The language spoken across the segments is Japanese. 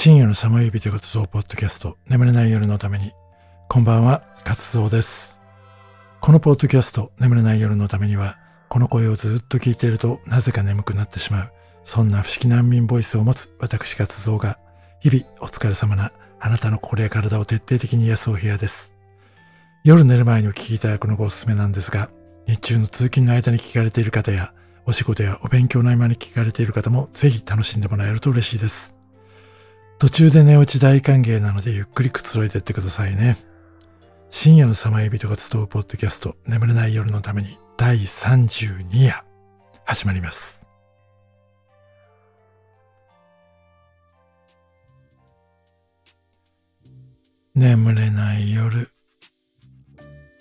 深夜の寒い指と活動ポッドキャスト眠れない夜のために。こんばんは活動です。このポッドキャスト眠れない夜のためにはこの声をずっと聞いているとなぜか眠くなってしまう。そんな不思議難民ボイスを持つ私活動が日々お疲れ様なあなたの心や体を徹底的に癒すお部屋です。夜寝る前にお聞きいただくのがおすすめなんですが日中の通勤の間に聞かれている方やお仕事やお勉強の合間に聞かれている方もぜひ楽しんでもらえると嬉しいです。途中で寝落ち大歓迎なのでゆっくりくつろいでってくださいね。深夜のサマエビとが集うポッドキャスト眠れない夜のために第32夜始まります。眠れない夜。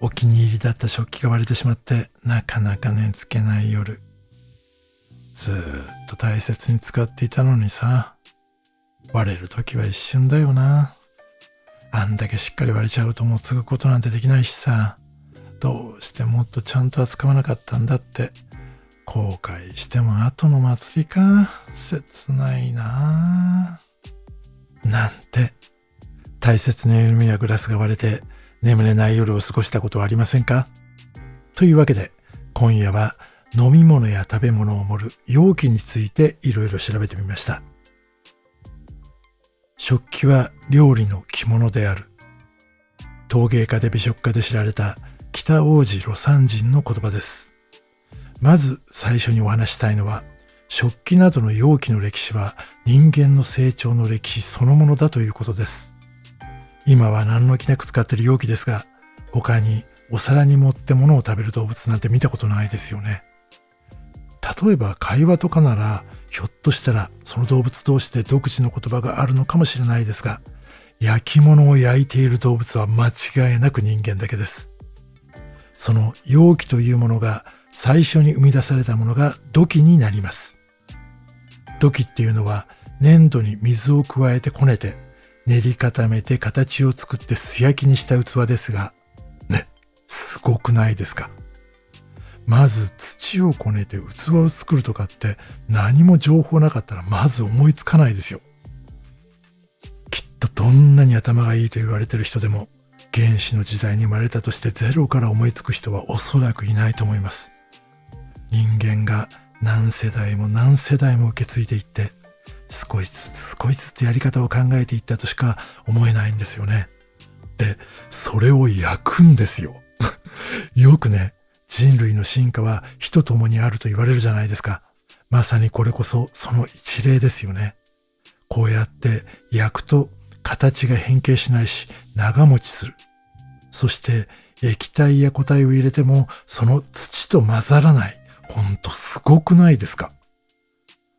お気に入りだった食器が割れてしまってなかなか寝つけない夜。ずっと大切に使っていたのにさ。割れる時は一瞬だよな。あんだけしっかり割れちゃうともう継ぐことなんてできないしさ。どうしてもっとちゃんと扱わなかったんだって。後悔しても後の祭りか。切ないななんて。大切な夢やグラスが割れて眠れない夜を過ごしたことはありませんか？というわけで、今夜は飲み物や食べ物を盛る容器についていろいろ調べてみました。食器は料理の着物である。陶芸家で美食家で知られた北王子魯山人の言葉です。まず最初にお話したいのは、食器などの容器の歴史は人間の成長の歴史そのものだということです。今は何の気なく使ってる容器ですが、他にお皿に盛って物を食べる動物なんて見たことないですよね。例えば会話とかならひょっとしたらその動物同士で独自の言葉があるのかもしれないですが、焼き物を焼いている動物は間違いなく人間だけです。その容器というものが最初に生み出されたものが土器になります。土器っていうのは粘土に水を加えてこねて練り固めて形を作って素焼きにした器ですが、ね、すごくないですか？まず土をこねて器を作るとかって何も情報なかったらまず思いつかないですよ。きっとどんなに頭がいいと言われてる人でも原始の時代に生まれたとしてゼロから思いつく人はおそらくいないと思います。人間が何世代も何世代も受け継いでいって少しずつ少しずつやり方を考えていったとしか思えないんですよね。で、それを焼くんですよ。よくね、人類の進化は火と共にあると言われるじゃないですか。まさにこれこそその一例ですよね。こうやって焼くと形が変形しないし長持ちする。そして液体や固体を入れてもその土と混ざらない。ほんとすごくないですか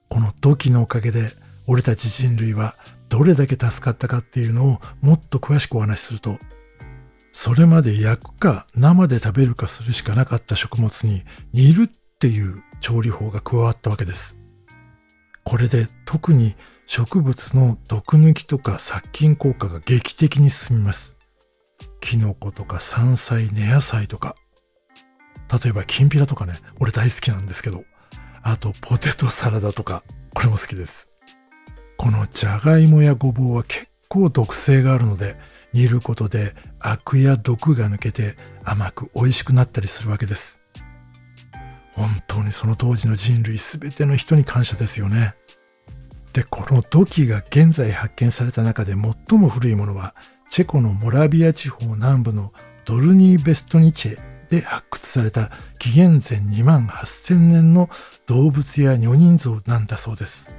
この土器のおかげで俺たち人類はどれだけ助かったかっていうのをもっと詳しくお話しするとそれまで焼くか生で食べるかするしかなかった食物に煮るっていう調理法が加わったわけです。これで特に植物の毒抜きとか殺菌効果が劇的に進みます。キノコとか山菜、根野菜とか。例えばきんぴらとかね、俺大好きなんですけど。あとポテトサラダとか、これも好きです。このじゃがいもやごぼうは結構毒性があるので、煮ることでアクや毒が抜けて甘く美味しくなったりするわけです。本当にその当時の人類全ての人に感謝ですよね。で、この土器が現在発見された中で最も古いものは、チェコのモラビア地方南部のドルニー・ベストニチェで発掘された紀元前2万8000年の動物や女人像なんだそうです。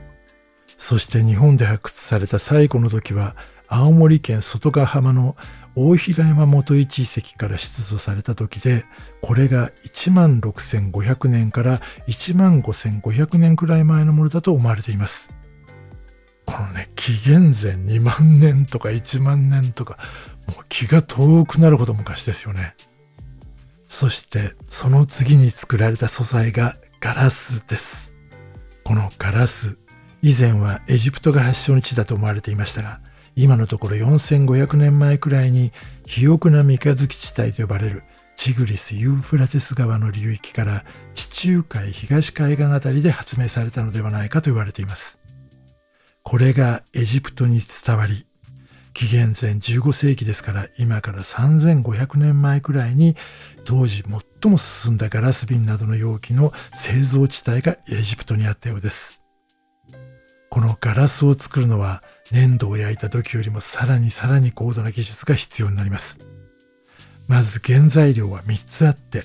そして日本で発掘された最後の土器は青森県外ヶ浜の大平山元市遺跡から出土された時で、これが1万6500年から1万5500年くらい前のものだと思われています。このね、紀元前2万年とか1万年とか、もう気が遠くなるほど昔ですよね。そしてその次に作られた素材がガラスです。このガラス、以前はエジプトが発祥の地だと思われていましたが、今のところ4500年前くらいに肥沃な三日月地帯と呼ばれるチグリス・ユーフラテス川の流域から地中海東海岸あたりで発明されたのではないかと言われています。これがエジプトに伝わり、紀元前15世紀ですから今から3500年前くらいに当時最も進んだガラス瓶などの容器の製造地帯がエジプトにあったようです。このガラスを作るのは粘土を焼いた時よりもさらにさらに高度な技術が必要になります。まず原材料は3つあって、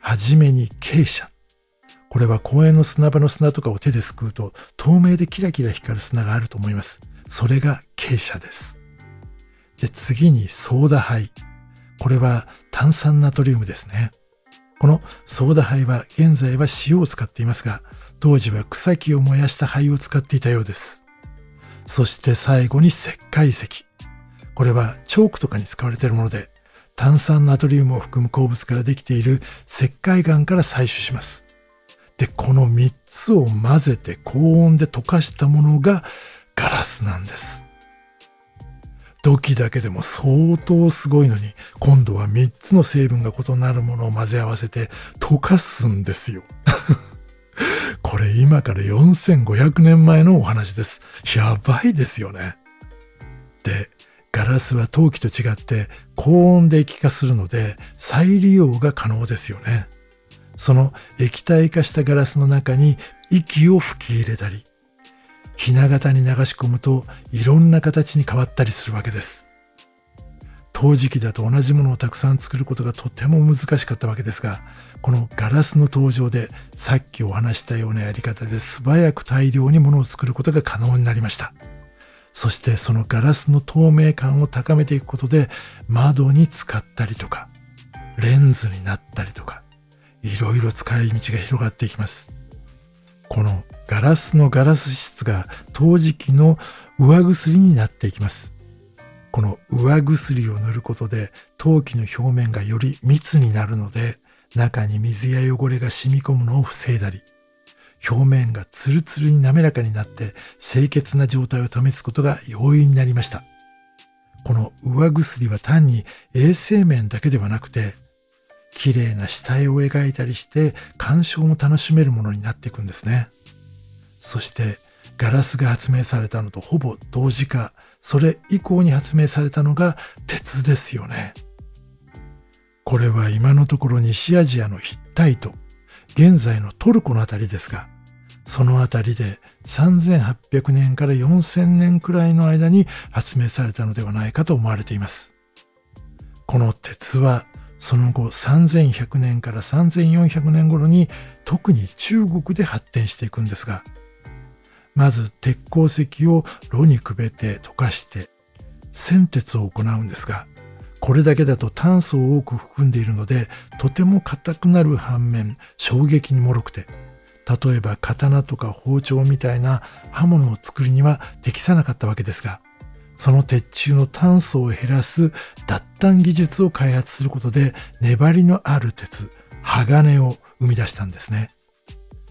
はじめに傾斜。これは公園の砂場の砂とかを手ですくうと透明でキラキラ光る砂があると思います。それが傾斜です。で、次にソーダ灰。これは炭酸ナトリウムですね。このソーダ灰は現在は塩を使っていますが、当時は草木を燃やした灰を使っていたようです。そして最後に石灰石。これはチョークとかに使われているもので、炭酸ナトリウムを含む鉱物からできている石灰岩から採取します。で、この3つを混ぜて高温で溶かしたものがガラスなんです。土器だけでも相当すごいのに、今度は3つの成分が異なるものを混ぜ合わせて溶かすんですよ。これ今から4500年前のお話です。やばいですよね。で、ガラスは陶器と違って高温で液化するので再利用が可能ですよね。その液体化したガラスの中に息を吹き入れたり、ひな形に流し込むといろんな形に変わったりするわけです。陶磁器だと同じものをたくさん作ることがとても難しかったわけですが、このガラスの登場でさっきお話したようなやり方で素早く大量にものを作ることが可能になりました。そしてそのガラスの透明感を高めていくことで窓に使ったりとか、レンズになったりとか、いろいろ使い道が広がっていきます。このガラスのガラス質が陶磁器の上薬になっていきます。この上薬を塗ることで陶器の表面がより密になるので中に水や汚れが染み込むのを防いだり表面がツルツルに滑らかになって清潔な状態を保つことが容易になりました。この上薬は単に衛生面だけではなくて綺麗な下絵を描いたりして鑑賞も楽しめるものになっていくんですね。そしてガラスが発明されたのとほぼ同時か、それ以降に発明されたのが鉄ですよね。これは今のところ西アジアのヒッタイト、現在のトルコのあたりですが、そのあたりで3800年から4000年くらいの間に発明されたのではないかと思われています。この鉄はその後3100年から3400年頃に特に中国で発展していくんですが、まず鉄鉱石を炉にくべて溶かして銑鉄を行うんですが、これだけだと炭素を多く含んでいるので、とても硬くなる反面、衝撃に脆くて、例えば刀とか包丁みたいな刃物を作るには適さなかったわけですが、その鉄柱の炭素を減らす脱炭技術を開発することで粘りのある鉄、鋼を生み出したんですね。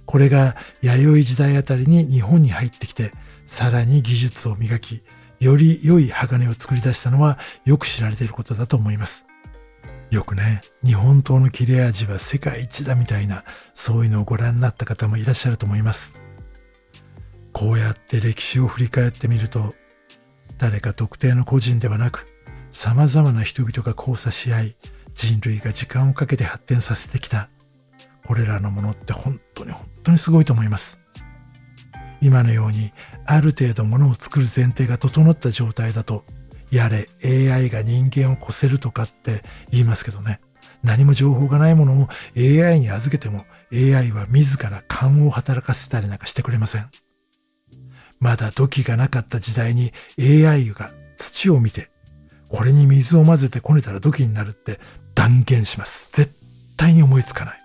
これが弥生時代あたりに日本に入ってきて、さらに技術を磨き、より良い鋼を作り出したのはよく知られていることだと思います。よくね、日本刀の切れ味は世界一だみたいな、そういうのをご覧になった方もいらっしゃると思います。こうやって歴史を振り返ってみると、誰か特定の個人ではなく、様々な人々が交差し合い、人類が時間をかけて発展させてきたこれらのものって本当に本当にすごいと思います。今のようにある程度ものを作る前提が整った状態だと、やれ AI が人間を越せるとかって言いますけどね。何も情報がないものを AI に預けても AI は自ら勘を働かせたりなんかしてくれません。まだ土器がなかった時代に AI が土を見て、これに水を混ぜてこねたら土器になるって断言します。絶対に思いつかない。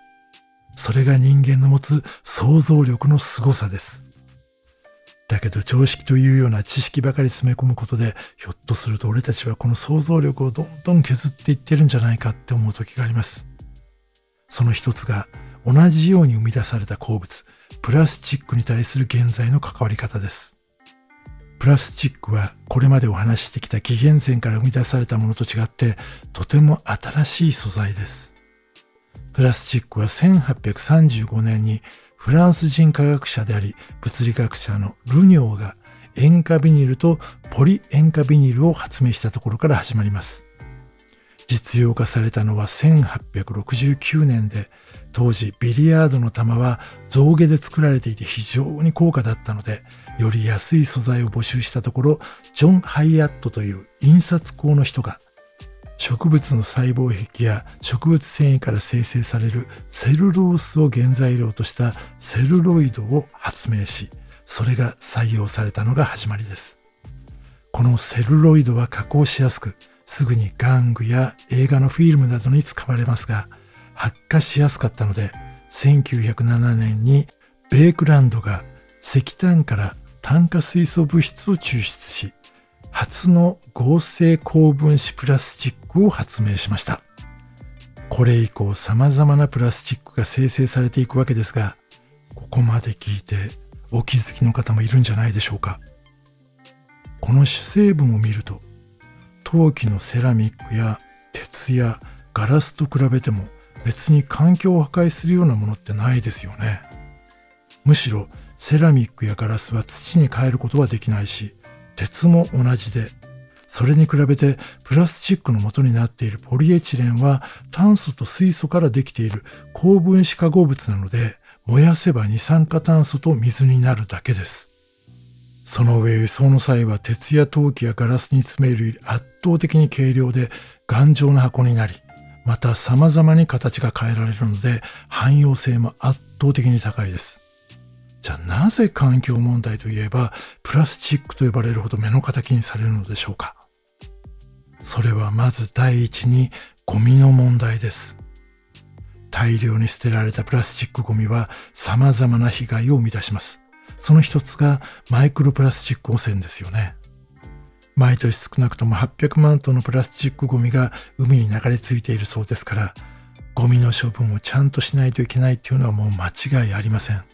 それが人間の持つ想像力の凄さです。だけど常識というような知識ばかり詰め込むことで、ひょっとすると俺たちはこの想像力をどんどん削っていってるんじゃないかって思う時があります。その一つが同じように生み出された鉱物、プラスチックに対する現在の関わり方です。プラスチックはこれまでお話ししてきた紀元前から生み出されたものと違ってとても新しい素材です。プラスチックは1835年にフランス人科学者であり物理学者のルニョーが塩化ビニルとポリ塩化ビニルを発明したところから始まります。実用化されたのは1869年で、当時ビリヤードの玉は象牙で作られていて非常に高価だったので、より安い素材を募集したところ、ジョン・ハイアットという印刷工の人が、植物の細胞壁や植物繊維から生成されるセルロースを原材料としたセルロイドを発明し、それが採用されたのが始まりです。このセルロイドは加工しやすく、すぐに玩具や映画のフィルムなどに使われますが、発火しやすかったので、1907年にベークランドが石炭から炭化水素物質を抽出し、初の合成高分子プラスチックを発明しました。これ以降様々なプラスチックが生成されていくわけですが、ここまで聞いてお気づきの方もいるんじゃないでしょうか。この主成分を見ると陶器のセラミックや鉄やガラスと比べても別に環境を破壊するようなものってないですよね。むしろセラミックやガラスは土に変えることはできないし、鉄も同じで、それに比べてプラスチックの元になっているポリエチレンは炭素と水素からできている高分子化合物なので、燃やせば二酸化炭素と水になるだけです。その上輸送の際は鉄や陶器やガラスに詰めるより圧倒的に軽量で頑丈な箱になり、また様々に形が変えられるので汎用性も圧倒的に高いです。じゃあなぜ環境問題といえばプラスチックと呼ばれるほど目の敵にされるのでしょうか？それはまず第一にゴミの問題です。大量に捨てられたプラスチックゴミは様々な被害を生み出します。その一つがマイクロプラスチック汚染ですよね。毎年少なくとも800万トンのプラスチックゴミが海に流れ着いているそうですから、ゴミの処分をちゃんとしないといけないっていうのはもう間違いありません。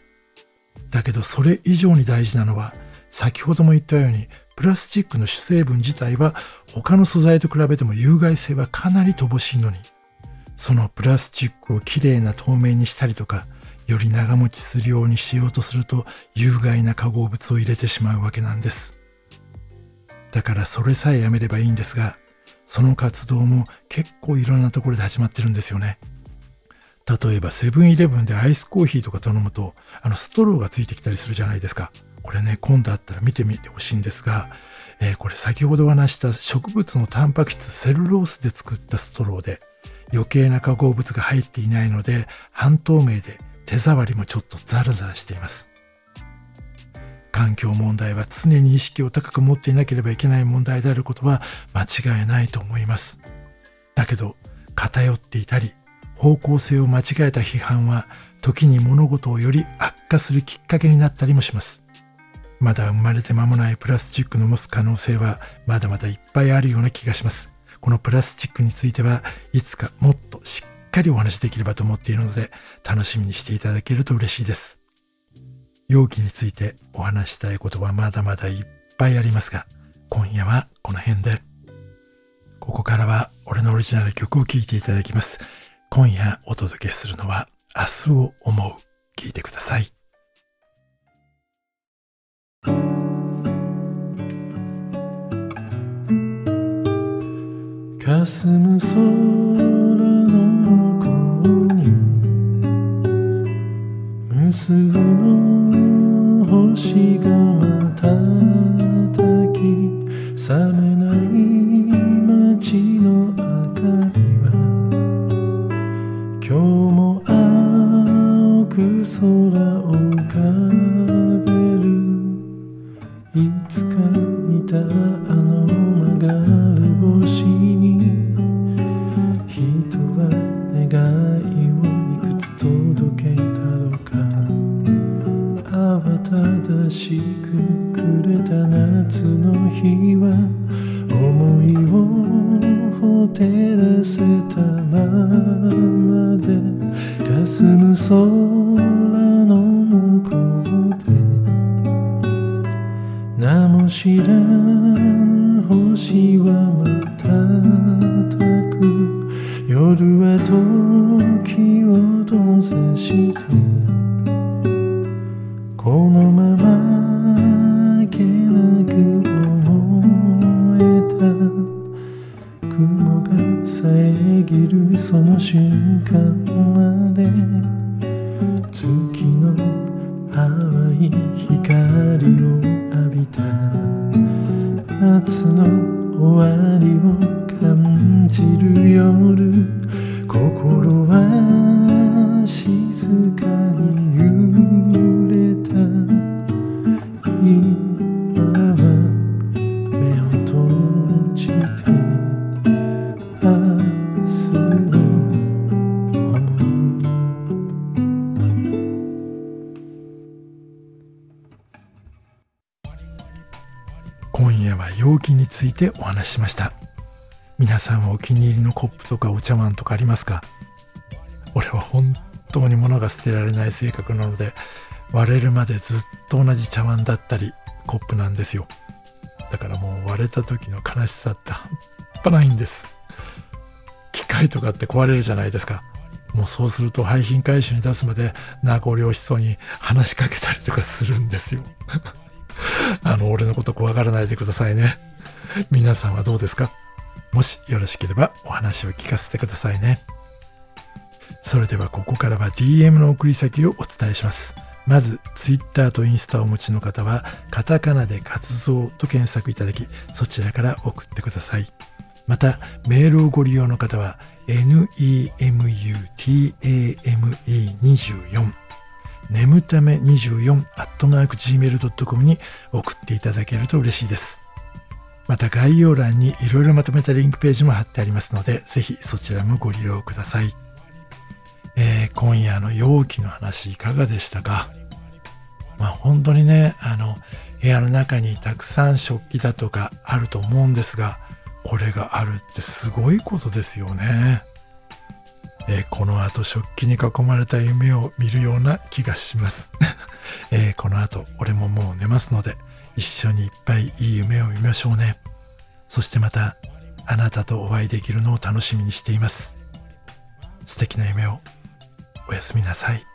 だけどそれ以上に大事なのは、先ほども言ったように、プラスチックの主成分自体は他の素材と比べても有害性はかなり乏しいのに、そのプラスチックをきれいな透明にしたりとか、より長持ちするようにしようとすると有害な化合物を入れてしまうわけなんです。だからそれさえやめればいいんですが、その活動も結構いろんなところで始まってるんですよね。例えばセブンイレブンでアイスコーヒーとか頼むと、あのストローがついてきたりするじゃないですか。これね、今度あったら見てみてほしいんですが、えー、これ先ほど話した植物のタンパク質セルロースで作ったストローで、余計な化合物が入っていないので、半透明で手触りもちょっとザラザラしています。環境問題は常に意識を高く持っていなければいけない問題であることは間違いないと思います。だけど、偏っていたり、方向性を間違えた批判は時に物事をより悪化するきっかけになったりもします。まだ生まれて間もないプラスチックの持つ可能性はまだまだいっぱいあるような気がします。このプラスチックについてはいつかもっとしっかりお話しできればと思っているので、楽しみにしていただけると嬉しいです。容器についてお話したいことはまだまだいっぱいありますが、今夜はこの辺で。ここからは俺のオリジナル曲を聴いていただきます。今夜お届けするのは明日を思う。聞いてください。霞む空すぐのいつか夜心は静かに揺れた。今は目を閉じて明日を思う今夜は容器についてお話ししました。皆さんはお気に入りのコップとかお茶碗とかありますか？俺は本当に物が捨てられない性格なので割れるまでずっと同じ茶碗だったりコップなんですよ。だからもう割れた時の悲しさって半端ないんです。機械とかって壊れるじゃないですか。もうそうすると廃品回収に出すまで名残惜しそうに話しかけたりとかするんですよ。あの俺のこと怖がらないでくださいね。皆さんはどうですか？もしよろしければお話を聞かせてくださいね。それではここからは DM の送り先をお伝えします。まず、Twitter とインスタをお持ちの方は、カタカナで活動と検索いただき、そちらから送ってください。また、メールをご利用の方は、nemutame24 眠ため24 at mark gmail.com に送っていただけると嬉しいです。また概要欄にいろいろまとめたリンクページも貼ってありますので、ぜひそちらもご利用ください。えー、今夜の容器の話いかがでしたか？まあ本当にね、あの、部屋の中にたくさん食器だとかあると思うんですが、これがあるってすごいことですよね。えー、この後食器に囲まれた夢を見るような気がします。えー、この後俺ももう寝ますので、一緒にいっぱいいい夢を見ましょうね。そしてまた、あなたとお会いできるのを楽しみにしています。素敵な夢を。おやすみなさい。